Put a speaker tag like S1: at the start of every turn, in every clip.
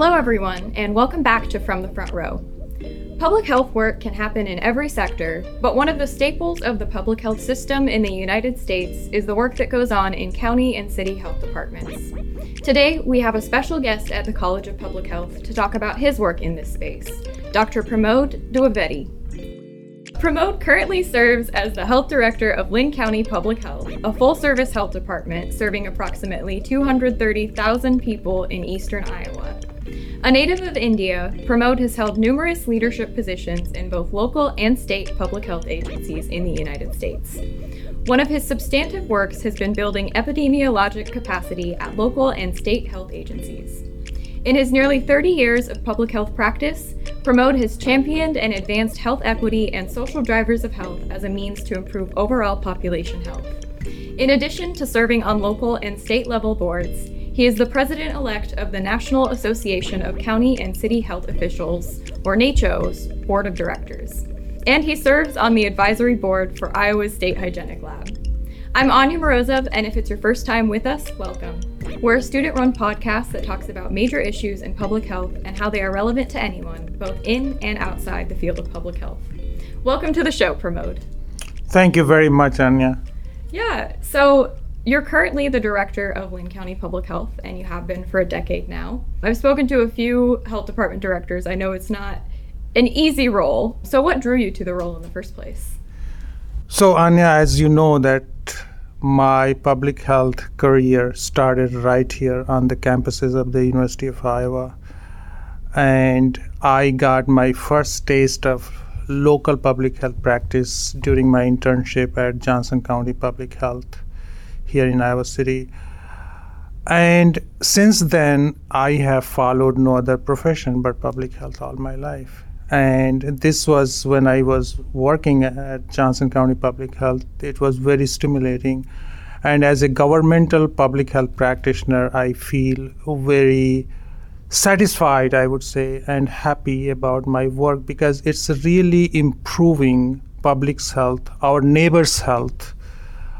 S1: Hello, everyone, and welcome back to From the Front Row. Public health work can happen in every sector, but one of the staples of the public health system in the United States is the work that goes on in county and city health departments. Today, we have a special guest at the College of Public Health to talk about his work in this space, Dr. Pramod Dwivedi. Pramod currently serves as the health director of Linn County Public Health, a full service health department serving approximately 230,000 people in eastern Iowa. A native of India, Pramod has held numerous leadership positions in both local and state public health agencies in the United States. One of his substantive works has been building epidemiologic capacity at local and state health agencies. In his nearly 30 years of public health practice, Pramod has championed and advanced health equity and social drivers of health as a means to improve overall population health. In addition to serving on local and state level boards, he is the president elect of the National Association of County and City Health Officials, or NACCHO's, Board of Directors. And he serves on the advisory board for Iowa's State Hygienic Lab. I'm Anya Morozov, and if it's your first time with us, welcome. We're a student run podcast that talks about major issues in public health and how they are relevant to anyone, both in and outside the field of public health. Welcome to the show, Pramod.
S2: Thank you very much, Anya.
S1: Yeah, so you're currently the director of Linn County Public Health, and you have been for a decade now. I've spoken to a few health department directors. I know it's not an easy role. So, what drew you to the role in the first place?
S2: So, Anya, as you know, that my public health career started right here on the campuses of the University of Iowa. And I got my first taste of local public health practice during my internship at Johnson County Public Health here in Iowa City. And since then, I have followed no other profession but public health all my life. And this was when I was working at Johnson County Public Health. It was very stimulating. And as a governmental public health practitioner, I feel very satisfied, I would say, and happy about my work because it's really improving public's health, our neighbors' health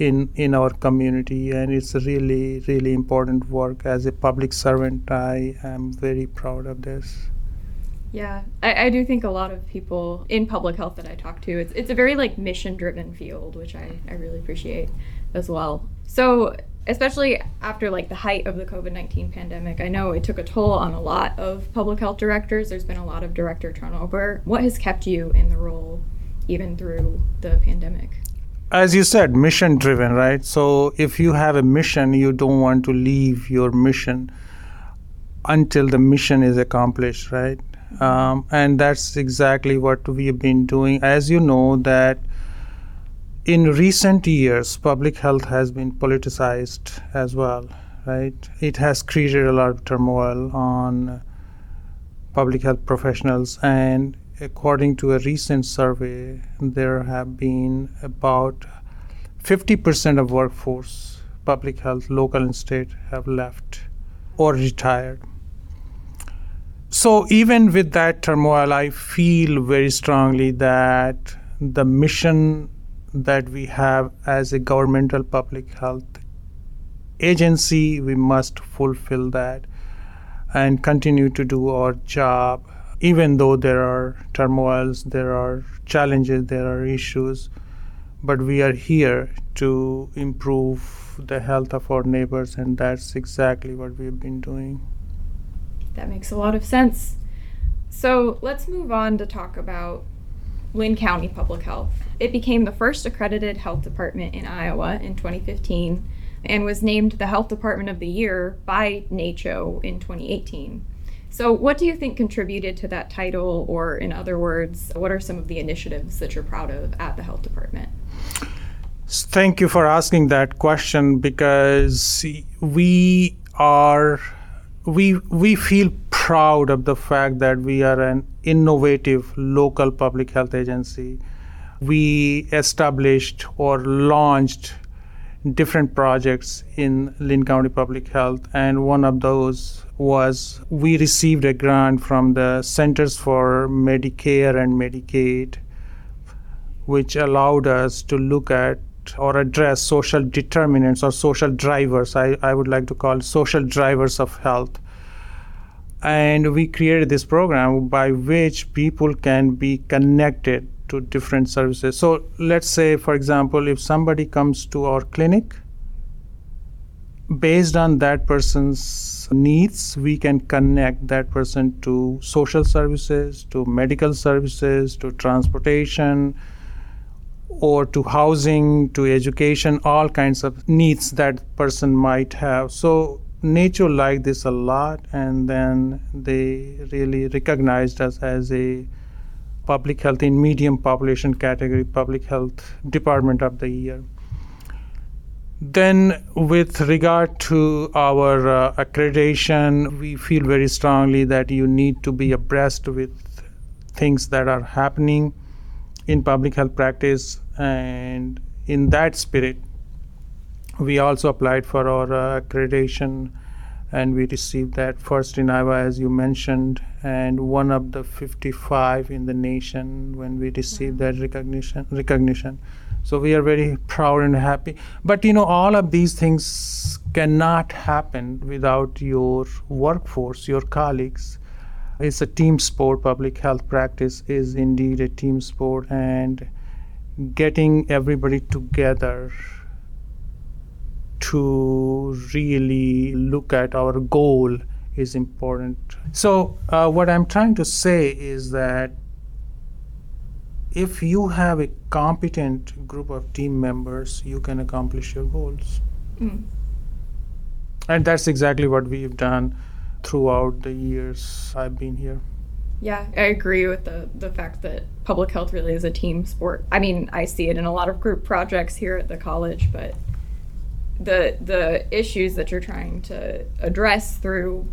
S2: in in our community and it's really really important work as a public servant. I am very proud of this.
S1: Yeah I, I do think a lot of people in public health that i talk to it's, it's a very like mission driven field which I, I really appreciate as well. So especially after like the height of the covid-19 pandemic i know it took a toll on a lot of public health directors. There's been a lot of director turnover. What has kept you in the role even through the pandemic
S2: as you said, mission driven, right? So if you have a mission, you don't want to leave your mission until the mission is accomplished, right? Um, and that's exactly what we've been doing. As you know, that in recent years, public health has been politicized as well, right? It has created a lot of turmoil on public health professionals and according to a recent survey, there have been about 50% of workforce, public health, local and state, have left or retired. So, even with that turmoil, I feel very strongly that the mission that we have as a governmental public health agency, we must fulfill that and continue to do our job even though there are turmoils, there are challenges, there are issues, but we are here to improve the health of our neighbors, and that's exactly what we've been doing.
S1: That makes a lot of sense. So let's move on to talk about Linn County Public Health. It became the first accredited health department in Iowa in 2015 and was named the Health Department of the Year by NACCHO in 2018. So, what do you think contributed to that title, or in other words, what are some of the initiatives that you're proud of at the health department?
S2: Thank you for asking that question because we are we we feel proud of the fact that we are an innovative local public health agency. We established or launched different projects in Linn County Public Health, and one of those was we received a grant from the Centers for Medicare and Medicaid, which allowed us to look at or address social determinants or social drivers. I, I would like to call social drivers of health. and we created this program by which people can be connected to different services. So let's say, for example, if somebody comes to our clinic, based on that person's needs, we can connect that person to social services, to medical services, to transportation, or to housing, to education, all kinds of needs that person might have. So NACCHO liked this a lot, and then they really recognized us as a public health in medium population category, public health department of the year. Then, with regard to our uh, accreditation, we feel very strongly that you need to be abreast with things that are happening in public health practice, and in that spirit, we also applied for our uh, accreditation and we received that first in Iowa, as you mentioned, and one of the 55 in the nation when we received that recognition. Recognition. So we are very proud and happy. But you know, all of these things cannot happen without your workforce, your colleagues. It's a team sport. Public health practice is indeed a team sport, and getting everybody together to really look at our goal is important. So, uh, what I'm trying to say is that if you have a competent group of team members, you can accomplish your goals. Mm. And that's exactly what we've done throughout the years I've been here.
S1: Yeah, I agree with the, the fact that public health really is a team sport. I mean, I see it in a lot of group projects here at the college, but the the issues that you're trying to address through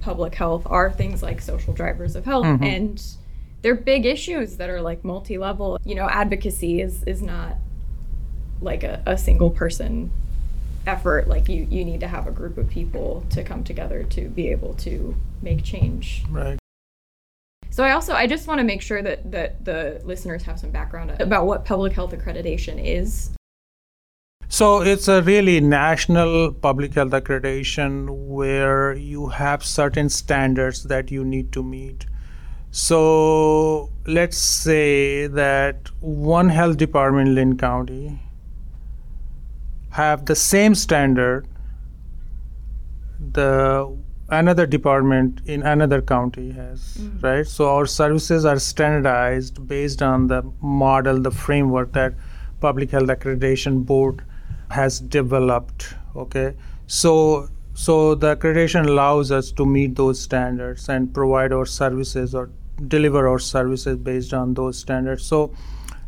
S1: public health are things like social drivers of health mm-hmm. and they're big issues that are like multi-level you know advocacy is is not like a, a single person effort like you you need to have a group of people to come together to be able to make change
S2: right
S1: so I also I just want to make sure that that the listeners have some background about what public health accreditation is.
S2: So it's a really national public health accreditation where you have certain standards that you need to meet. So let's say that one health department in Linn County have the same standard the another department in another county has mm-hmm. right so our services are standardized based on the model the framework that public health accreditation board has developed okay? So so the accreditation allows us to meet those standards and provide our services or deliver our services based on those standards. So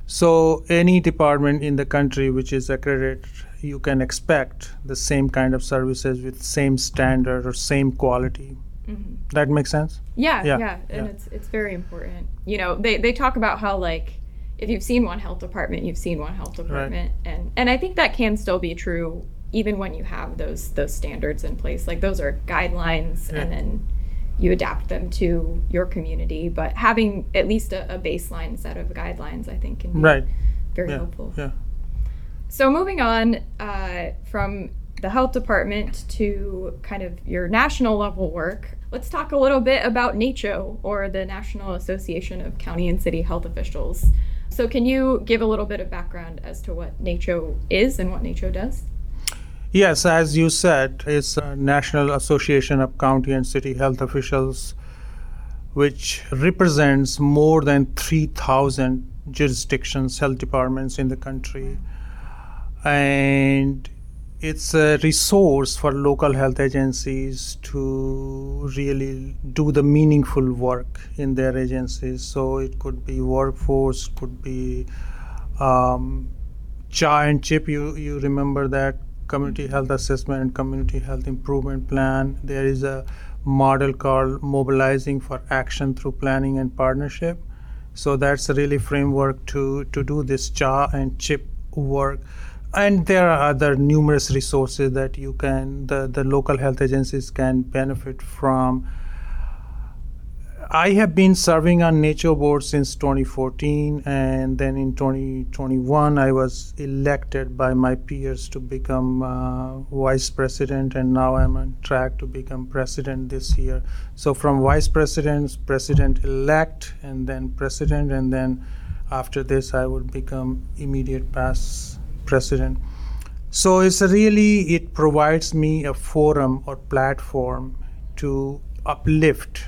S2: so any department in the country which is accredited you can expect the same kind of services with same standard or same quality. Mm-hmm. that makes sense?
S1: Yeah, yeah. yeah and yeah. it's it's very important. You know they they talk about how like if you've seen one health department, you've seen one health department, right. and and I think that can still be true even when you have those those standards in place. Like those are guidelines, yeah. and then you adapt them to your community. But having at least a, a baseline set of guidelines, I think, can be right. very
S2: yeah.
S1: helpful.
S2: Yeah.
S1: So moving on uh, from the health department to kind of your national level work, let's talk a little bit about NACCHO, or the National Association of County and City Health Officials. So, can you give a little bit of background as to what NACCHO is and what NACCHO does?
S2: Yes, as you said, it's a National Association of County and City Health Officials, which represents more than 3,000 jurisdictions, health departments in the country. And it's a resource for local health agencies to really do the meaningful work in their agencies. So it could be workforce, could be um, CHA and CHIP. You you remember that community health assessment and community health improvement plan. There is a model called mobilizing for action through planning and partnership. So that's really framework to to do this CHA and CHIP work and there are other numerous resources that you can the, the local health agencies can benefit from I have been serving on NACCHO board since 2014, and then in 2021 I was elected by my peers to become uh, vice president, and now I'm on track to become president this year. So from vice president, president elect, and then president, and then after this I would become immediate past president. So it's really it provides me a forum or platform to uplift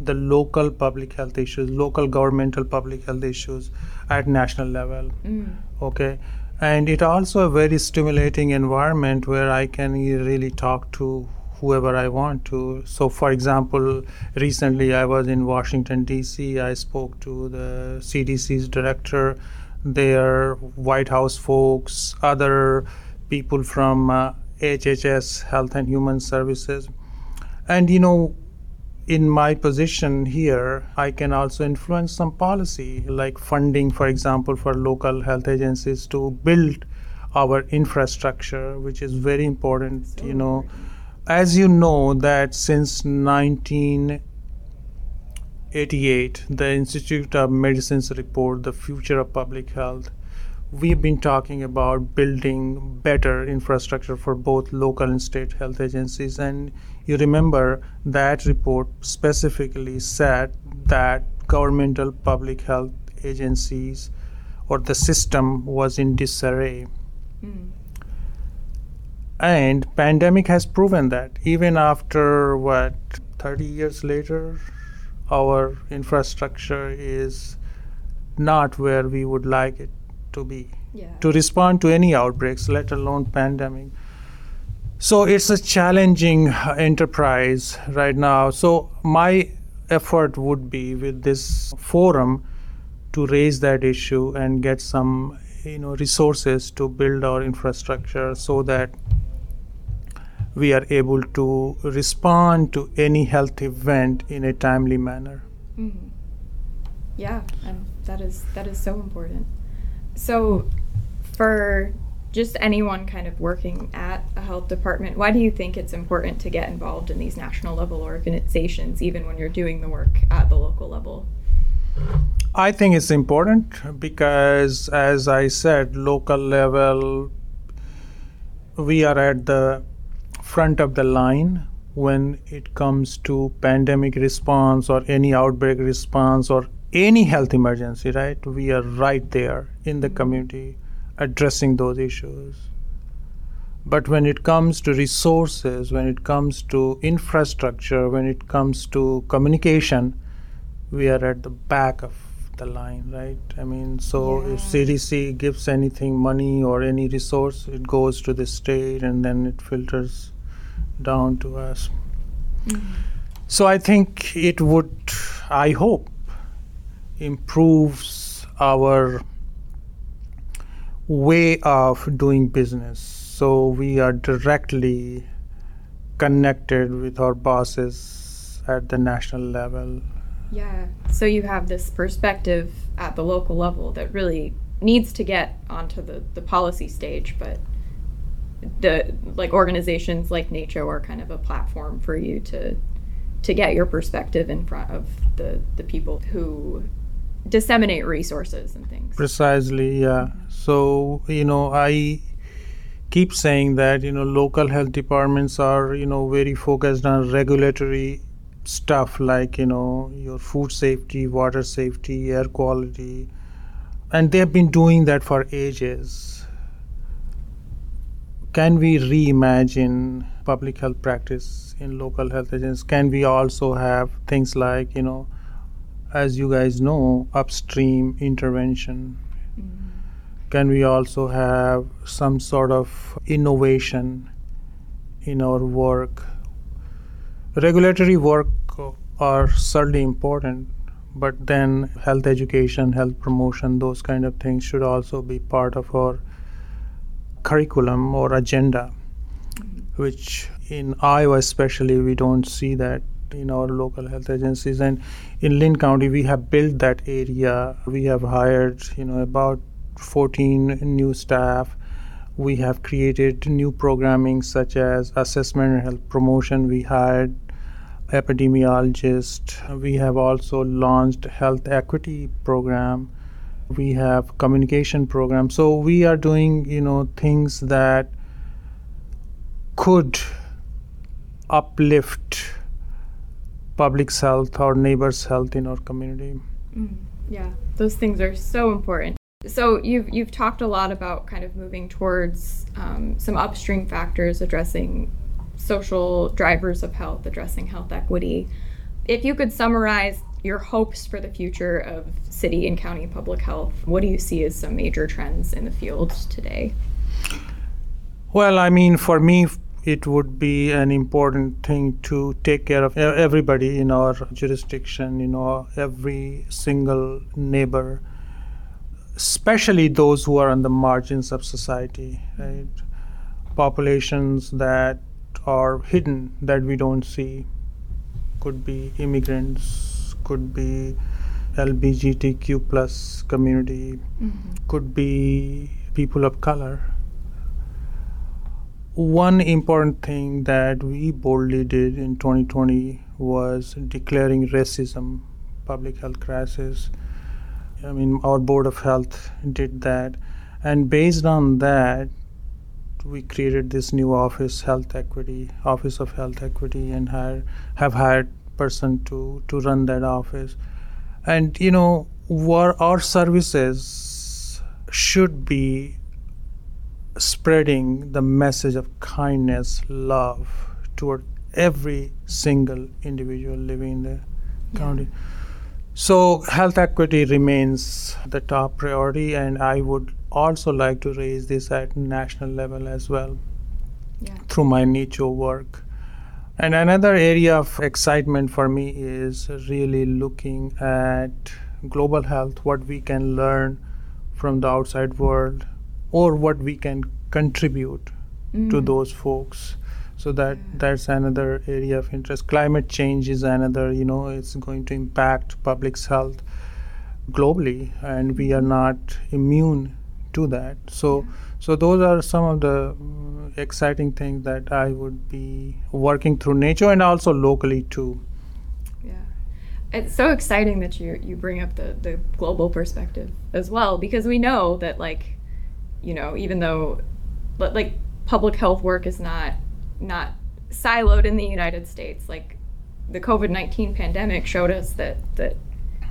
S2: the local public health issues, local governmental public health issues at national level. Mm. Okay. And it also a very stimulating environment where I can really talk to whoever I want to. So, for example, recently I was in Washington, D.C., I spoke to the CDC's director, their White House folks, other people from uh, HHS, Health and Human Services. And, you know, in my position here, I can also influence some policy, like funding, for example, for local health agencies to build our infrastructure, which is very important. So you know, important. as you know, that since 1988, the Institute of Medicine's report, "The Future of Public Health," we've been talking about building better infrastructure for both local and state health agencies and you remember that report specifically said that governmental public health agencies or the system was in disarray. Mm. and pandemic has proven that. Even after what 30 years later our infrastructure is not where we would like it to be yeah. to respond to any outbreaks, let alone pandemic. So it's a challenging uh, enterprise right now. So my effort would be with this forum to raise that issue and get some you know resources to build our infrastructure so that we are able to respond to any health event in a timely manner. Mm-hmm.
S1: Yeah, and that is that is so important. So, for just anyone kind of working at a health department, why do you think it's important to get involved in these national level organizations, even when you're doing the work at the local level?
S2: I think it's important because, as I said, local level, we are at the front of the line when it comes to pandemic response or any outbreak response or any health emergency, right? We are right there in the community addressing those issues. But when it comes to resources, when it comes to infrastructure, when it comes to communication, we are at the back of the line, right? I mean, so yeah. if CDC gives anything, money or any resource, it goes to the state and then it filters down to us. Mm-hmm. So I think it would, I hope, improves our way of doing business. So we are directly connected with our bosses at the national level.
S1: Yeah. So you have this perspective at the local level that really needs to get onto the, the policy stage, but the like organizations like NACCHO are kind of a platform for you to to get your perspective in front of the the people who disseminate resources and things.
S2: Precisely, yeah. So, you know, I keep saying that, you know, local health departments are, you know, very focused on regulatory stuff like, you know, your food safety, water safety, air quality. And they have been doing that for ages. Can we reimagine public health practice in local health agencies? Can we also have things like, you know, as you guys know, upstream intervention. Mm-hmm. Can we also have some sort of innovation in our work? Regulatory work are certainly important, but then health education, health promotion, those kind of things should also be part of our curriculum or agenda, which in Iowa especially we don't see that in our local health agencies and in Linn County we have built that area we have hired you know about 14 new staff we have created new programming such as assessment and health promotion we hired epidemiologist. We have also launched health equity program. We have communication program. So we are doing, you know, things that could uplift public health or neighbors' health in our community.
S1: Mm, yeah, those things are so important. So you've you've talked a lot about kind of moving towards um, some upstream factors addressing social drivers of health, addressing health equity. If you could summarize your hopes for the future of city and county public health, what do you see as some major trends in the field today?
S2: Well, I mean, for me, it would be an important thing to take care of everybody in our jurisdiction, you know, every single neighbor, especially those who are on the margins of society, right? Populations that are hidden that we don't see could be immigrants, could be LGBTQ plus community, mm-hmm. could be people of color one important thing that we boldly did in 2020 was declaring racism public health crisis. I mean, our Board of Health did that. And based on that, we created this new office, Health Equity, Office of Health Equity, and hired, have hired person to, to run that office. And, you know, what our services should be spreading the message of kindness, love toward every single individual living in the yeah. county. So, health equity remains the top priority, and I would also like to raise this at national level as well yeah. through my NACCHO work. And another area of excitement for me is really looking at global health, what we can learn from the outside world, or what we can contribute mm. to those folks. So that that's another area of interest. Climate change is another you know it's going to impact public health globally and we are not immune to that. So yeah. So those are some of the uh, exciting things that i would be working through NACCHO and also locally too
S1: yeah it's so exciting that you you bring up the the global perspective as well because we know that like you know, even though like public health work is not not siloed in the United States, like the COVID nineteen pandemic showed us that that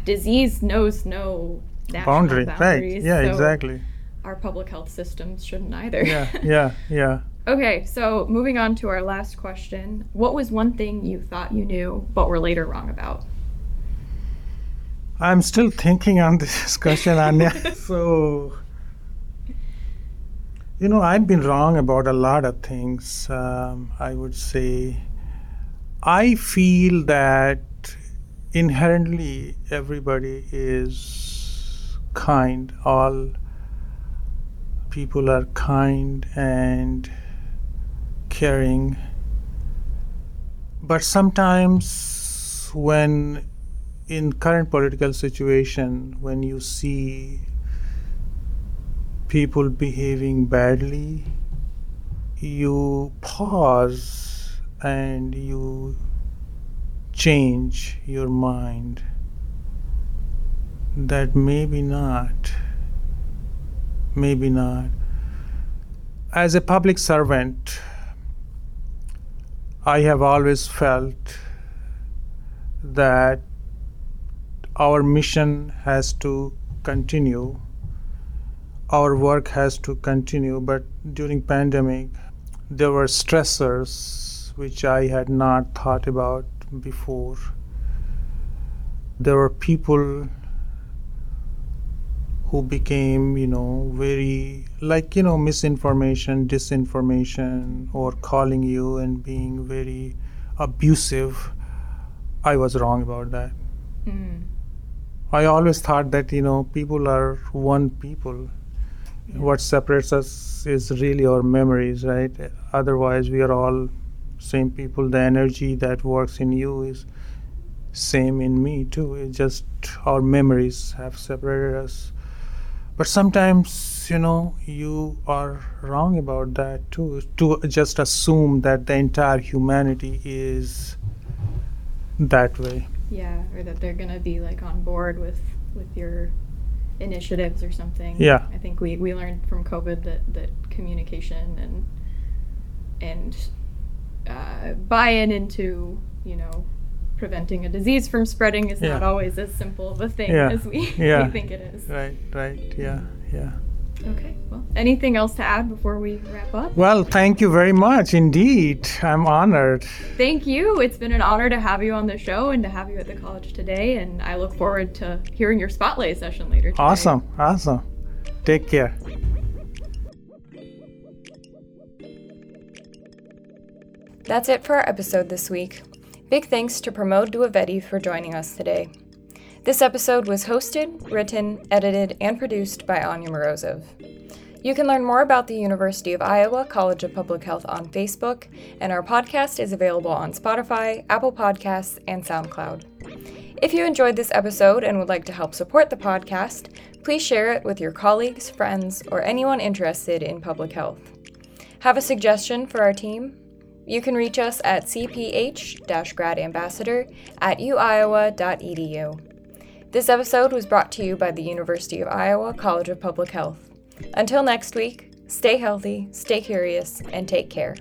S1: disease knows no boundary,
S2: right? Yeah, so exactly.
S1: Our public health systems shouldn't either.
S2: Yeah, yeah, yeah.
S1: okay, so moving on to our last question: What was one thing you thought you knew but were later wrong about?
S2: I'm still thinking on this question, Anya. so you know, I've been wrong about a lot of things. Um, I would say I feel that inherently everybody is kind. All people are kind and caring. But sometimes, when in current political situation, when you see people behaving badly, you pause and you change your mind that maybe not, maybe not. As a public servant, I have always felt that our mission has to continue. Our work has to continue. But during pandemic there were stressors which i had not thought about before. There were people who became you know very like you know misinformation disinformation or calling you and being very abusive. I was wrong about that. Mm. i always thought that you know people are one people. What separates us is really our memories right? Otherwise we are all same people. The energy that works in you is same in me too. It's just our memories have separated us but sometimes you know you are wrong about that too to just assume that the entire humanity is that way.
S1: Yeah, or that they're gonna be like on board with with your initiatives or something.
S2: Yeah.
S1: I think we, we learned from COVID that, that communication and and uh, buy-in into you know preventing a disease from spreading is not always as simple of a thing
S2: Yeah.
S1: as we,
S2: Yeah.
S1: we think it is.
S2: Right, right, yeah, yeah.
S1: Okay. Well, anything else to add before we wrap up?
S2: Well, thank you very much indeed. I'm honored.
S1: Thank you. It's been an honor to have you on the show and to have you at the college today. And I look forward to hearing your spotlight session later today.
S2: Awesome, awesome. Take care.
S1: That's it for our episode this week. Big thanks to Pramod Dwivedi for joining us today. This episode was hosted, written, edited, and produced by Anya Morozov. You can learn more about the University of Iowa College of Public Health on Facebook, and our podcast is available on Spotify, Apple Podcasts, and SoundCloud. If you enjoyed this episode and would like to help support the podcast, please share it with your colleagues, friends, or anyone interested in public health. Have a suggestion for our team? You can reach us at cph gradambassador at uiowa.edu. This episode was brought to you by the University of Iowa College of Public Health. Until next week, stay healthy, stay curious, and take care.